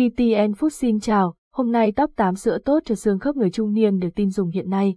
VTN Food xin chào, hôm nay top 8 sữa tốt cho xương khớp người trung niên được tin dùng hiện nay.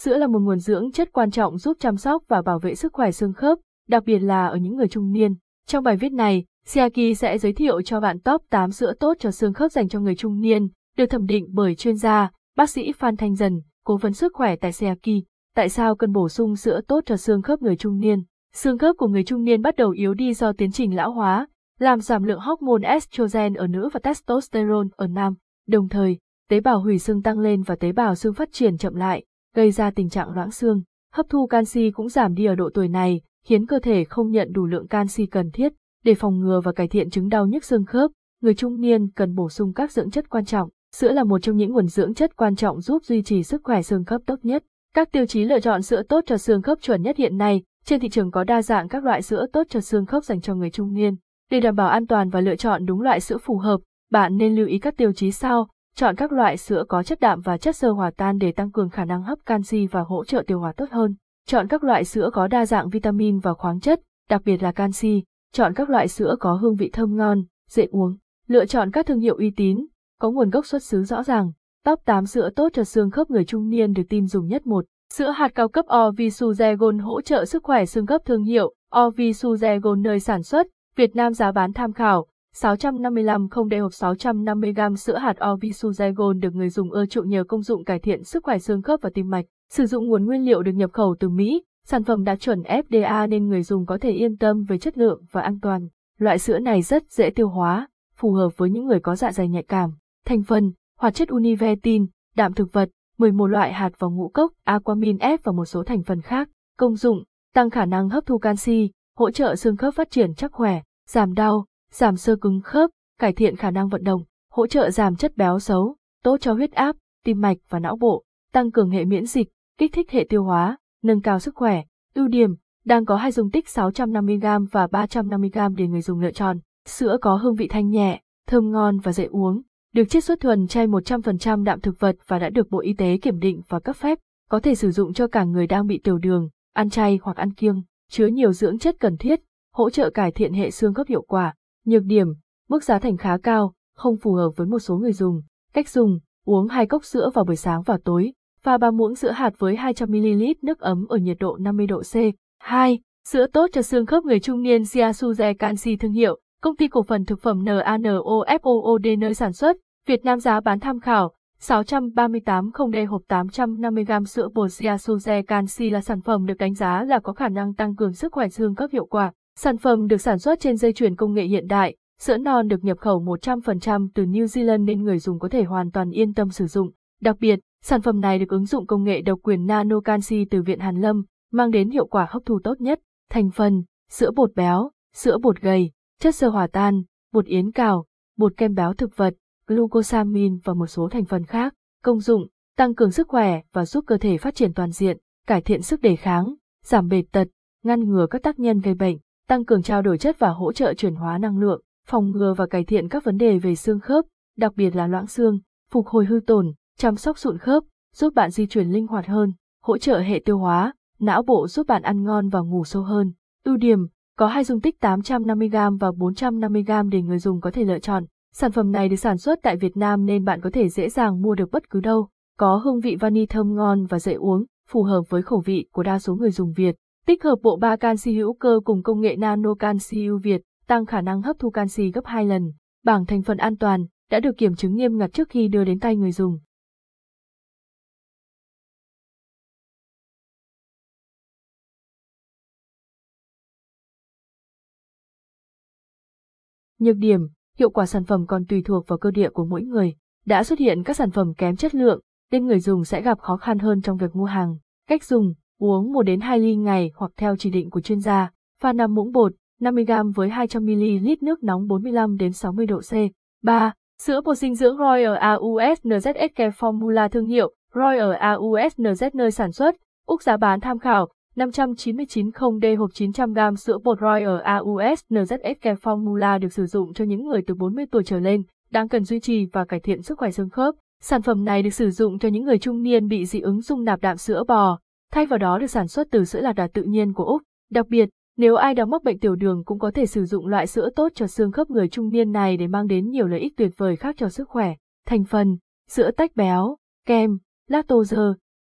Sữa là một nguồn dưỡng chất quan trọng giúp chăm sóc và bảo vệ sức khỏe xương khớp, đặc biệt là ở những người trung niên. Trong bài viết này, Siaki sẽ giới thiệu cho bạn top 8 sữa tốt cho xương khớp dành cho người trung niên, được thẩm định bởi chuyên gia, bác sĩ Phan Thanh Dần, cố vấn sức khỏe tại Siaki. Tại sao cần bổ sung sữa tốt cho xương khớp người trung niên? Xương khớp của người trung niên bắt đầu yếu đi do tiến trình lão hóa, làm giảm lượng hormone estrogen ở nữ và testosterone ở nam. Đồng thời, tế bào hủy xương tăng lên và tế bào xương phát triển chậm lại, gây ra tình trạng loãng xương. Hấp thu canxi cũng giảm đi ở độ tuổi này, khiến cơ thể không nhận đủ lượng canxi cần thiết. Để phòng ngừa và cải thiện chứng đau nhức xương khớp, người trung niên cần bổ sung các dưỡng chất quan trọng. Sữa là một trong những nguồn dưỡng chất quan trọng giúp duy trì sức khỏe xương khớp tốt nhất. Các tiêu chí lựa chọn sữa tốt cho xương khớp chuẩn nhất hiện nay, trên thị trường có đa dạng các loại sữa tốt cho xương khớp dành cho người trung niên. Để đảm bảo an toàn và lựa chọn đúng loại sữa phù hợp, bạn nên lưu ý các tiêu chí sau. Chọn các loại sữa có chất đạm và chất xơ hòa tan để tăng cường khả năng hấp canxi và hỗ trợ tiêu hóa tốt hơn. Chọn các loại sữa có đa dạng vitamin và khoáng chất, đặc biệt là canxi. Chọn các loại sữa có hương vị thơm ngon, dễ uống. Lựa chọn các thương hiệu uy tín, có nguồn gốc xuất xứ rõ ràng. Top 8 sữa tốt cho xương khớp người trung niên được tin dùng nhất một. Sữa hạt cao cấp Orvisuzegon hỗ trợ sức khỏe xương khớp thương hiệu Orvisuzegon nơi sản xuất, Việt Nam giá bán tham khảo, 655 không đầy hộp 650g sữa hạt Orvisuzegon được người dùng ưa chuộng nhờ công dụng cải thiện sức khỏe xương khớp và tim mạch. Sử dụng nguồn nguyên liệu được nhập khẩu từ Mỹ, sản phẩm đạt chuẩn FDA nên người dùng có thể yên tâm về chất lượng và an toàn. Loại sữa này rất dễ tiêu hóa, phù hợp với những người có dạ dày nhạy cảm. Thành phần, hoạt chất univetin, đạm thực vật, 11 loại hạt và ngũ cốc, aquamin F và một số thành phần khác. Công dụng, tăng khả năng hấp thu canxi, hỗ trợ xương khớp phát triển chắc khỏe, giảm đau, giảm sơ cứng khớp, cải thiện khả năng vận động, hỗ trợ giảm chất béo xấu, tốt cho huyết áp, tim mạch và não bộ, tăng cường hệ miễn dịch, kích thích hệ tiêu hóa, nâng cao sức khỏe. Ưu điểm, đang có hai dung tích 650g và 350g để người dùng lựa chọn. Sữa có hương vị thanh nhẹ, thơm ngon và dễ uống, được chiết xuất thuần chay 100% đạm thực vật và đã được Bộ Y tế kiểm định và cấp phép, có thể sử dụng cho cả người đang bị tiểu đường, ăn chay hoặc ăn kiêng, chứa nhiều dưỡng chất cần thiết, hỗ trợ cải thiện hệ xương khớp hiệu quả. Nhược điểm, mức giá thành khá cao, không phù hợp với một số người dùng. Cách dùng, uống hai cốc sữa vào buổi sáng và tối, pha 3 muỗng sữa hạt với 200ml nước ấm ở nhiệt độ 50 độ C. 2. Sữa tốt cho xương khớp người trung niên Siasuze Canxi thương hiệu, công ty cổ phần thực phẩm NANOFOOD nơi sản xuất, Việt Nam giá bán tham khảo, 638 không đe hộp 850g sữa bột Siasuze Canxi là sản phẩm được đánh giá là có khả năng tăng cường sức khỏe xương các hiệu quả. Sản phẩm được sản xuất trên dây chuyền công nghệ hiện đại, sữa non được nhập khẩu 100% từ New Zealand nên người dùng có thể hoàn toàn yên tâm sử dụng. Đặc biệt, sản phẩm này được ứng dụng công nghệ độc quyền nano canxi từ Viện Hàn Lâm, mang đến hiệu quả hấp thu tốt nhất. Thành phần, sữa bột béo, sữa bột gầy, chất xơ hòa tan, bột yến cào, bột kem béo thực vật, glucosamine và một số thành phần khác. Công dụng, tăng cường sức khỏe và giúp cơ thể phát triển toàn diện, cải thiện sức đề kháng, giảm bệt tật, ngăn ngừa các tác nhân gây bệnh tăng cường trao đổi chất và hỗ trợ chuyển hóa năng lượng, phòng ngừa và cải thiện các vấn đề về xương khớp, đặc biệt là loãng xương, phục hồi hư tổn, chăm sóc sụn khớp, giúp bạn di chuyển linh hoạt hơn, hỗ trợ hệ tiêu hóa, não bộ giúp bạn ăn ngon và ngủ sâu hơn. Ưu điểm, có hai dung tích 850g và 450g để người dùng có thể lựa chọn. Sản phẩm này được sản xuất tại Việt Nam nên bạn có thể dễ dàng mua được bất cứ đâu. Có hương vị vani thơm ngon và dễ uống, phù hợp với khẩu vị của đa số người dùng Việt. Tích hợp bộ ba canxi hữu cơ cùng công nghệ nano canxi ưu Việt, tăng khả năng hấp thu canxi gấp 2 lần. Bảng thành phần an toàn đã được kiểm chứng nghiêm ngặt trước khi đưa đến tay người dùng. Nhược điểm, hiệu quả sản phẩm còn tùy thuộc vào cơ địa của mỗi người. Đã xuất hiện các sản phẩm kém chất lượng, nên người dùng sẽ gặp khó khăn hơn trong việc mua hàng. Cách dùng, uống 1 đến 2 ly ngày hoặc theo chỉ định của chuyên gia, pha 5 muỗng bột, 50g với 200ml nước nóng 45 đến 60 độ C. 3. Sữa bột dinh dưỡng Royal AUS NZSK Formula thương hiệu Royal AUS NZ nơi sản xuất, Úc giá bán tham khảo 599 0D hộp 900g sữa bột Royal AUS care Formula được sử dụng cho những người từ 40 tuổi trở lên, đang cần duy trì và cải thiện sức khỏe xương khớp. Sản phẩm này được sử dụng cho những người trung niên bị dị ứng dung nạp đạm sữa bò, thay vào đó được sản xuất từ sữa lạc đà tự nhiên của Úc. Đặc biệt, Nếu ai đang mắc bệnh tiểu đường cũng có thể sử dụng loại sữa tốt cho xương khớp người trung niên này để mang đến nhiều lợi ích tuyệt vời khác cho sức khỏe. Thành phần, sữa tách béo, kem, lactose,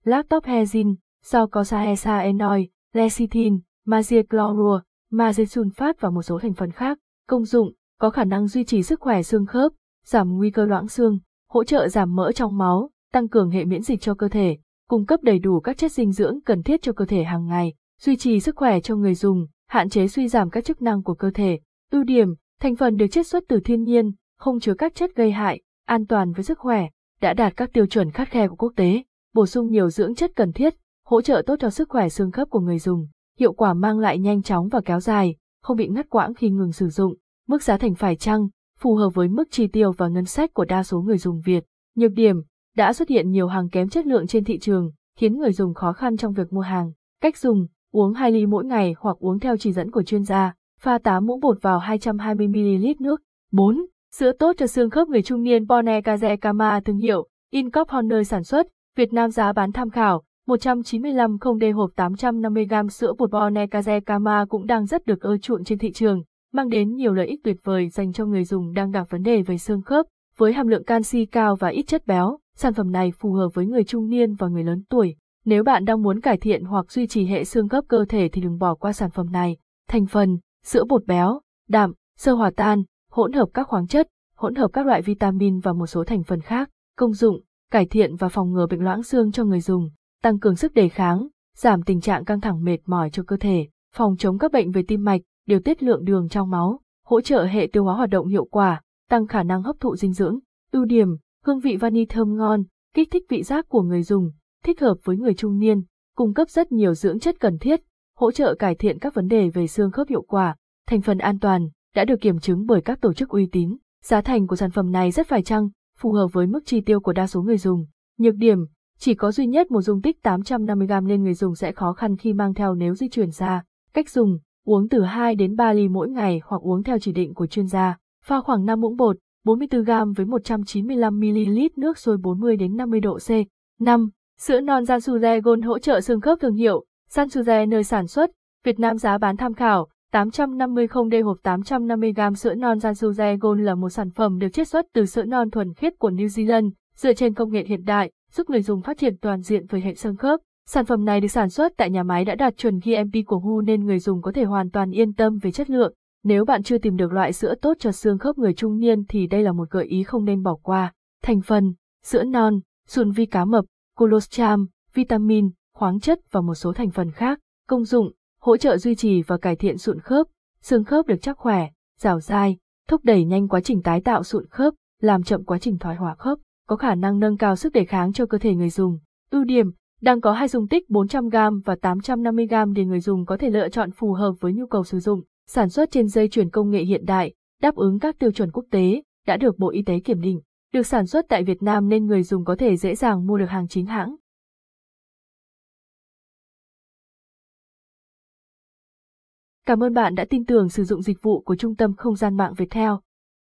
lactobhexin, sau có sahesaenoid, lecithin, magie chlorua, magie sulfat và một số thành phần khác. Công dụng, có khả năng duy trì sức khỏe xương khớp, giảm nguy cơ loãng xương, hỗ trợ giảm mỡ trong máu, tăng cường hệ miễn dịch cho cơ thể, cung cấp đầy đủ các chất dinh dưỡng cần thiết cho cơ thể hàng ngày, duy trì sức khỏe cho người dùng, hạn chế suy giảm các chức năng của cơ thể. Ưu điểm, thành phần được chiết xuất từ thiên nhiên, không chứa các chất gây hại, an toàn với sức khỏe, đã đạt các tiêu chuẩn khắt khe của quốc tế, bổ sung nhiều dưỡng chất cần thiết, hỗ trợ tốt cho sức khỏe xương khớp của người dùng, hiệu quả mang lại nhanh chóng và kéo dài, không bị ngắt quãng khi ngừng sử dụng, mức giá thành phải chăng, phù hợp với mức chi tiêu và ngân sách của đa số người dùng Việt. Nhược điểm, đã xuất hiện nhiều hàng kém chất lượng trên thị trường, khiến người dùng khó khăn trong việc mua hàng. Cách dùng, uống 2 ly mỗi ngày hoặc uống theo chỉ dẫn của chuyên gia, pha 8 muỗng bột vào 220ml nước. 4. Sữa tốt cho xương khớp người trung niên Bonne Kaze Kama thương hiệu, Incop Honor sản xuất, Việt Nam giá bán tham khảo, 195 không d hộp 850g sữa bột Bonne Kaze Kama cũng đang rất được ưa chuộng trên thị trường, mang đến nhiều lợi ích tuyệt vời dành cho người dùng đang gặp vấn đề về xương khớp, với hàm lượng canxi cao và ít chất béo, sản phẩm này phù hợp với người trung niên và người lớn tuổi. Nếu bạn đang muốn cải thiện hoặc duy trì hệ xương khớp cơ thể thì đừng bỏ qua sản phẩm này. Thành phần, sữa bột béo, đạm, sơ hòa tan, hỗn hợp các khoáng chất, hỗn hợp các loại vitamin và một số thành phần khác. Công dụng, cải thiện và phòng ngừa bệnh loãng xương cho người dùng, tăng cường sức đề kháng, giảm tình trạng căng thẳng mệt mỏi cho cơ thể, phòng chống các bệnh về tim mạch, điều tiết lượng đường trong máu, hỗ trợ hệ tiêu hóa hoạt động hiệu quả, tăng khả năng hấp thụ dinh dưỡng. Ưu điểm, hương vị vani thơm ngon, kích thích vị giác của người dùng, thích hợp với người trung niên, cung cấp rất nhiều dưỡng chất cần thiết, hỗ trợ cải thiện các vấn đề về xương khớp hiệu quả, thành phần an toàn, đã được kiểm chứng bởi các tổ chức uy tín. Giá thành của sản phẩm này rất phải chăng, phù hợp với mức chi tiêu của đa số người dùng. Nhược điểm, chỉ có duy nhất một dung tích 850g nên người dùng sẽ khó khăn khi mang theo nếu di chuyển xa. Cách dùng, uống từ 2 đến 3 ly mỗi ngày hoặc uống theo chỉ định của chuyên gia. Pha khoảng 5 muỗng bột, 44g với 195ml nước sôi 40 đến 50 độ C. 5. Sữa non Sansuze Gold hỗ trợ xương khớp thương hiệu, Sansuze nơi sản xuất, Việt Nam giá bán tham khảo, 850 không đê hộp 850g sữa non Sansuze Gold là một sản phẩm được chiết xuất từ sữa non thuần khiết của New Zealand, dựa trên công nghệ hiện đại, giúp người dùng phát triển toàn diện với hệ xương khớp. Sản phẩm này được sản xuất tại nhà máy đã đạt chuẩn GMP của WHO nên người dùng có thể hoàn toàn yên tâm về chất lượng. Nếu bạn chưa tìm được loại sữa tốt cho xương khớp người trung niên thì đây là một gợi ý không nên bỏ qua. Thành phần, sữa non, sùn vi cá mập, colostrum, vitamin, khoáng chất và một số thành phần khác. Công dụng, hỗ trợ duy trì và cải thiện sụn khớp, xương khớp được chắc khỏe, dẻo dai, thúc đẩy nhanh quá trình tái tạo sụn khớp, làm chậm quá trình thoái hóa khớp, có khả năng nâng cao sức đề kháng cho cơ thể người dùng. Ưu điểm, đang có hai dung tích 400g và 850g để người dùng có thể lựa chọn phù hợp với nhu cầu sử dụng, sản xuất trên dây chuyển công nghệ hiện đại, đáp ứng các tiêu chuẩn quốc tế, đã được Bộ Y tế kiểm định, được sản xuất tại Việt Nam nên người dùng có thể dễ dàng mua được hàng chính hãng. Cảm ơn bạn đã tin tưởng sử dụng dịch vụ của Trung tâm Không gian mạng Viettel.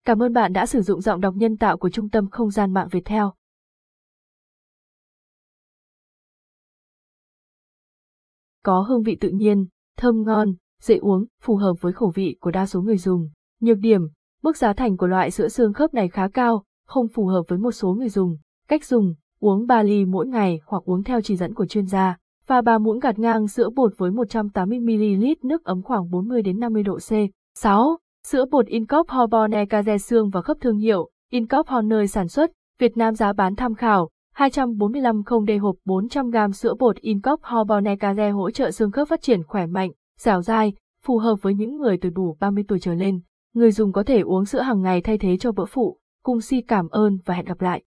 Cảm ơn bạn đã sử dụng giọng đọc nhân tạo của Trung tâm Không gian mạng Việt Theo. Có hương vị tự nhiên, thơm ngon, dễ uống, phù hợp với khẩu vị của đa số người dùng. Nhược điểm, mức giá thành của loại sữa xương khớp này khá cao, không phù hợp với một số người dùng. Cách dùng, uống 3 ly mỗi ngày hoặc uống theo chỉ dẫn của chuyên gia. Pha 3 muỗng gạt ngang sữa bột với 180ml nước ấm khoảng 40 đến 50 độ C. 6. Sữa bột Incop Horbone Kaze xương và khớp thương hiệu, Incop nơi sản xuất, Việt Nam giá bán tham khảo, 245 không đề hộp 400g sữa bột Incop Horbone Kaze hỗ trợ xương khớp phát triển khỏe mạnh, dẻo dai, phù hợp với những người từ đủ 30 tuổi trở lên. Người dùng có thể uống sữa hàng ngày thay thế cho bữa phụ. Cung si cảm ơn và hẹn gặp lại.